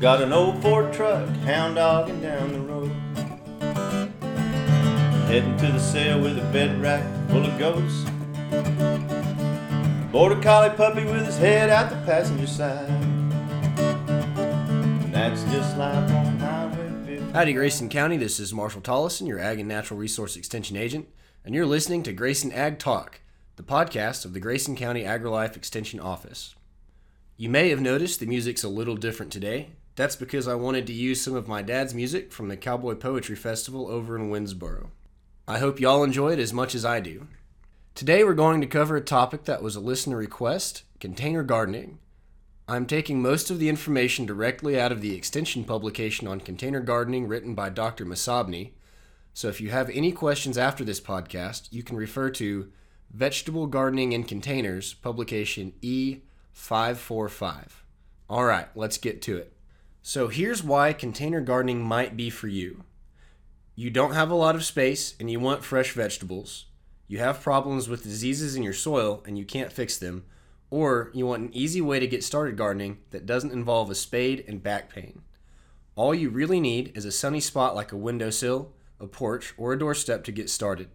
Got an old Ford truck, hound dogging down the road. Heading to the sale with a bed rack full of ghosts. Border collie puppy with his head out the passenger side. And that's just life on Highway 50. Howdy, Grayson County. This is Marshall Tollison, your Ag and Natural Resource Extension agent, and you're listening to Grayson Ag Talk, the podcast of the Grayson County AgriLife Extension Office. You may have noticed the music's a little different today. That's because I wanted to use some of my dad's music from the Cowboy Poetry Festival over in Winsboro. I hope y'all enjoy it as much as I do. Today we're going to cover a topic that was a listener request container gardening. I'm taking most of the information directly out of the extension publication on container gardening written by Dr. Masabni. So if you have any questions after this podcast, you can refer to Vegetable Gardening in Containers, publication E545. All right, let's get to it. So here's why container gardening might be for you. You don't have a lot of space and you want fresh vegetables. You have problems with diseases in your soil and you can't fix them or you want an easy way to get started gardening that doesn't involve a spade and back pain. All you really need is a sunny spot like a windowsill, a porch, or a doorstep to get started.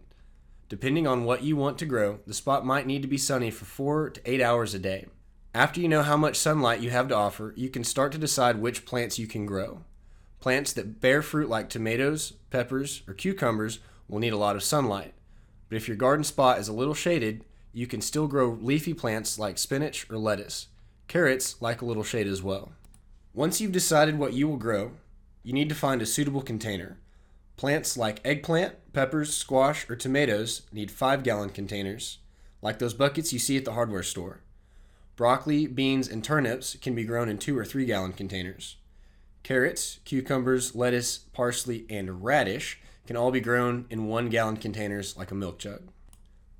Depending on what you want to grow, the spot might need to be sunny for 4 to 8 hours a day. After you know how much sunlight you have to offer, you can start to decide which plants you can grow. Plants that bear fruit like tomatoes, peppers, or cucumbers will need a lot of sunlight. But if your garden spot is a little shaded, you can still grow leafy plants like spinach or lettuce. Carrots like a little shade as well. Once you've decided what you will grow, you need to find a suitable container. Plants like eggplant, peppers, squash, or tomatoes need 5 gallon containers, like those buckets you see at the hardware store. Broccoli, beans, and turnips can be grown in 2 or 3 gallon containers. Carrots, cucumbers, lettuce, parsley, and radish can all be grown in 1 gallon containers like a milk jug.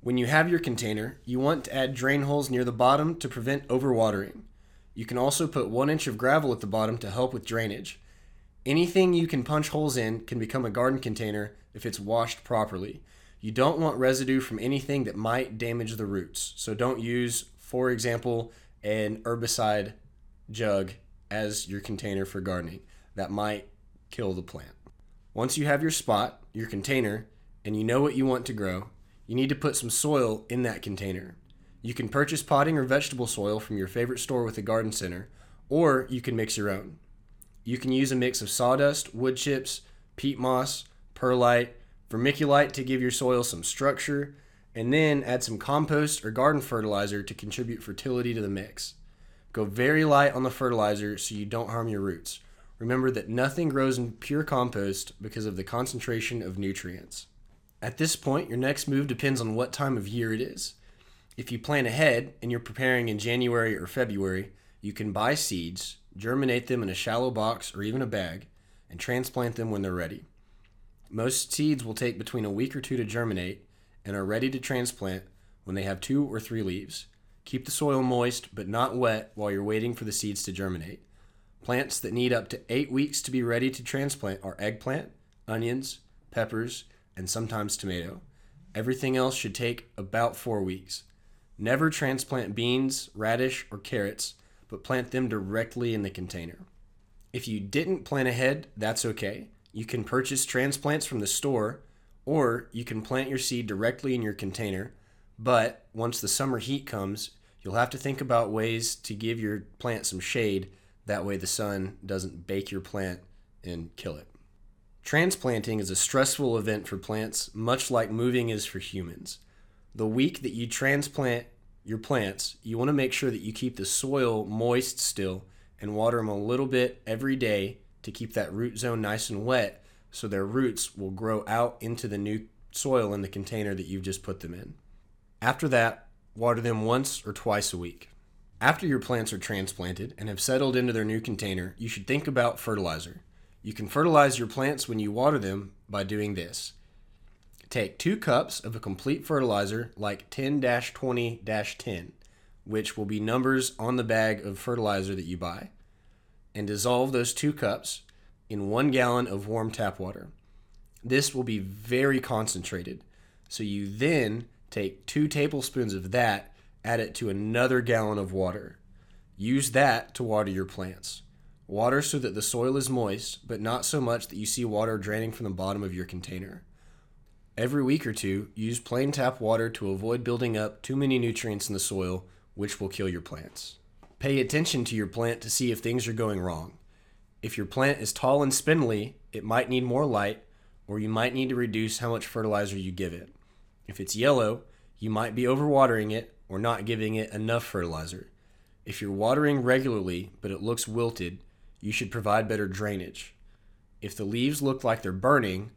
When you have your container, you want to add drain holes near the bottom to prevent overwatering. You can also put one inch of gravel at the bottom to help with drainage. Anything you can punch holes in can become a garden container if it's washed properly. You don't want residue from anything that might damage the roots, so don't use, for example, an herbicide jug as your container for gardening. That might kill the plant. Once you have your spot, your container, and you know what you want to grow, you need to put some soil in that container. You can purchase potting or vegetable soil from your favorite store with a garden center, or you can mix your own. You can use a mix of sawdust, wood chips, peat moss, perlite, vermiculite to give your soil some structure, and then add some compost or garden fertilizer to contribute fertility to the mix. Go very light on the fertilizer so you don't harm your roots. Remember that nothing grows in pure compost because of the concentration of nutrients. At this point, your next move depends on what time of year it is. If you plan ahead and you're preparing in January or February, you can buy seeds, germinate them in a shallow box or even a bag, and transplant them when they're ready. Most seeds will take between a week or two to germinate and are ready to transplant when they have two or three leaves. Keep the soil moist but not wet while you're waiting for the seeds to germinate. Plants that need up to eight weeks to be ready to transplant are eggplant, onions, peppers, and sometimes tomato. Everything else should take about four weeks. Never transplant beans, radish, or carrots, but plant them directly in the container. If you didn't plan ahead, that's okay. You can purchase transplants from the store, or you can plant your seed directly in your container. But once the summer heat comes, you'll have to think about ways to give your plant some shade. That way, the sun doesn't bake your plant and kill it. Transplanting is a stressful event for plants, much like moving is for humans. The week that you transplant your plants, you want to make sure that you keep the soil moist still and water them a little bit every day to keep that root zone nice and wet so their roots will grow out into the new soil in the container that you've just put them in. After that, water them once or twice a week. After your plants are transplanted and have settled into their new container, you should think about fertilizer. You can fertilize your plants when you water them by doing this. Take two cups of a complete fertilizer like 10 20 10, which will be numbers on the bag of fertilizer that you buy, and dissolve those two cups in one gallon of warm tap water. This will be very concentrated, so you then take two tablespoons of that, add it to another gallon of water. Use that to water your plants. Water so that the soil is moist, but not so much that you see water draining from the bottom of your container. Every week or two, use plain tap water to avoid building up too many nutrients in the soil, which will kill your plants. Pay attention to your plant to see if things are going wrong. If your plant is tall and spindly, it might need more light, or you might need to reduce how much fertilizer you give it. If it's yellow, you might be overwatering it or not giving it enough fertilizer. If you're watering regularly but it looks wilted, you should provide better drainage. If the leaves look like they're burning,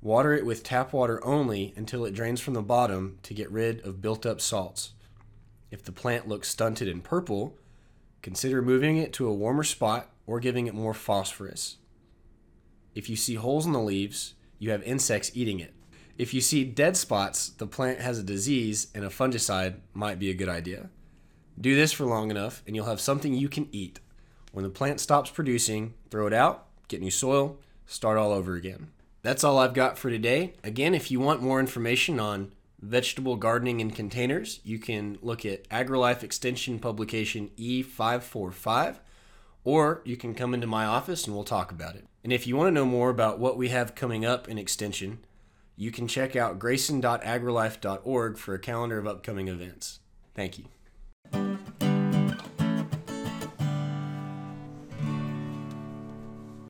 water it with tap water only until it drains from the bottom to get rid of built up salts. If the plant looks stunted and purple, consider moving it to a warmer spot or giving it more phosphorus. If you see holes in the leaves, you have insects eating it. If you see dead spots, the plant has a disease and a fungicide might be a good idea. Do this for long enough and you'll have something you can eat. When the plant stops producing, throw it out, get new soil, start all over again. That's all I've got for today. Again, if you want more information on vegetable gardening in containers, you can look at AgriLife Extension publication E545, or you can come into my office and we'll talk about it. And if you want to know more about what we have coming up in Extension, you can check out grayson.agrilife.org for a calendar of upcoming events. Thank you.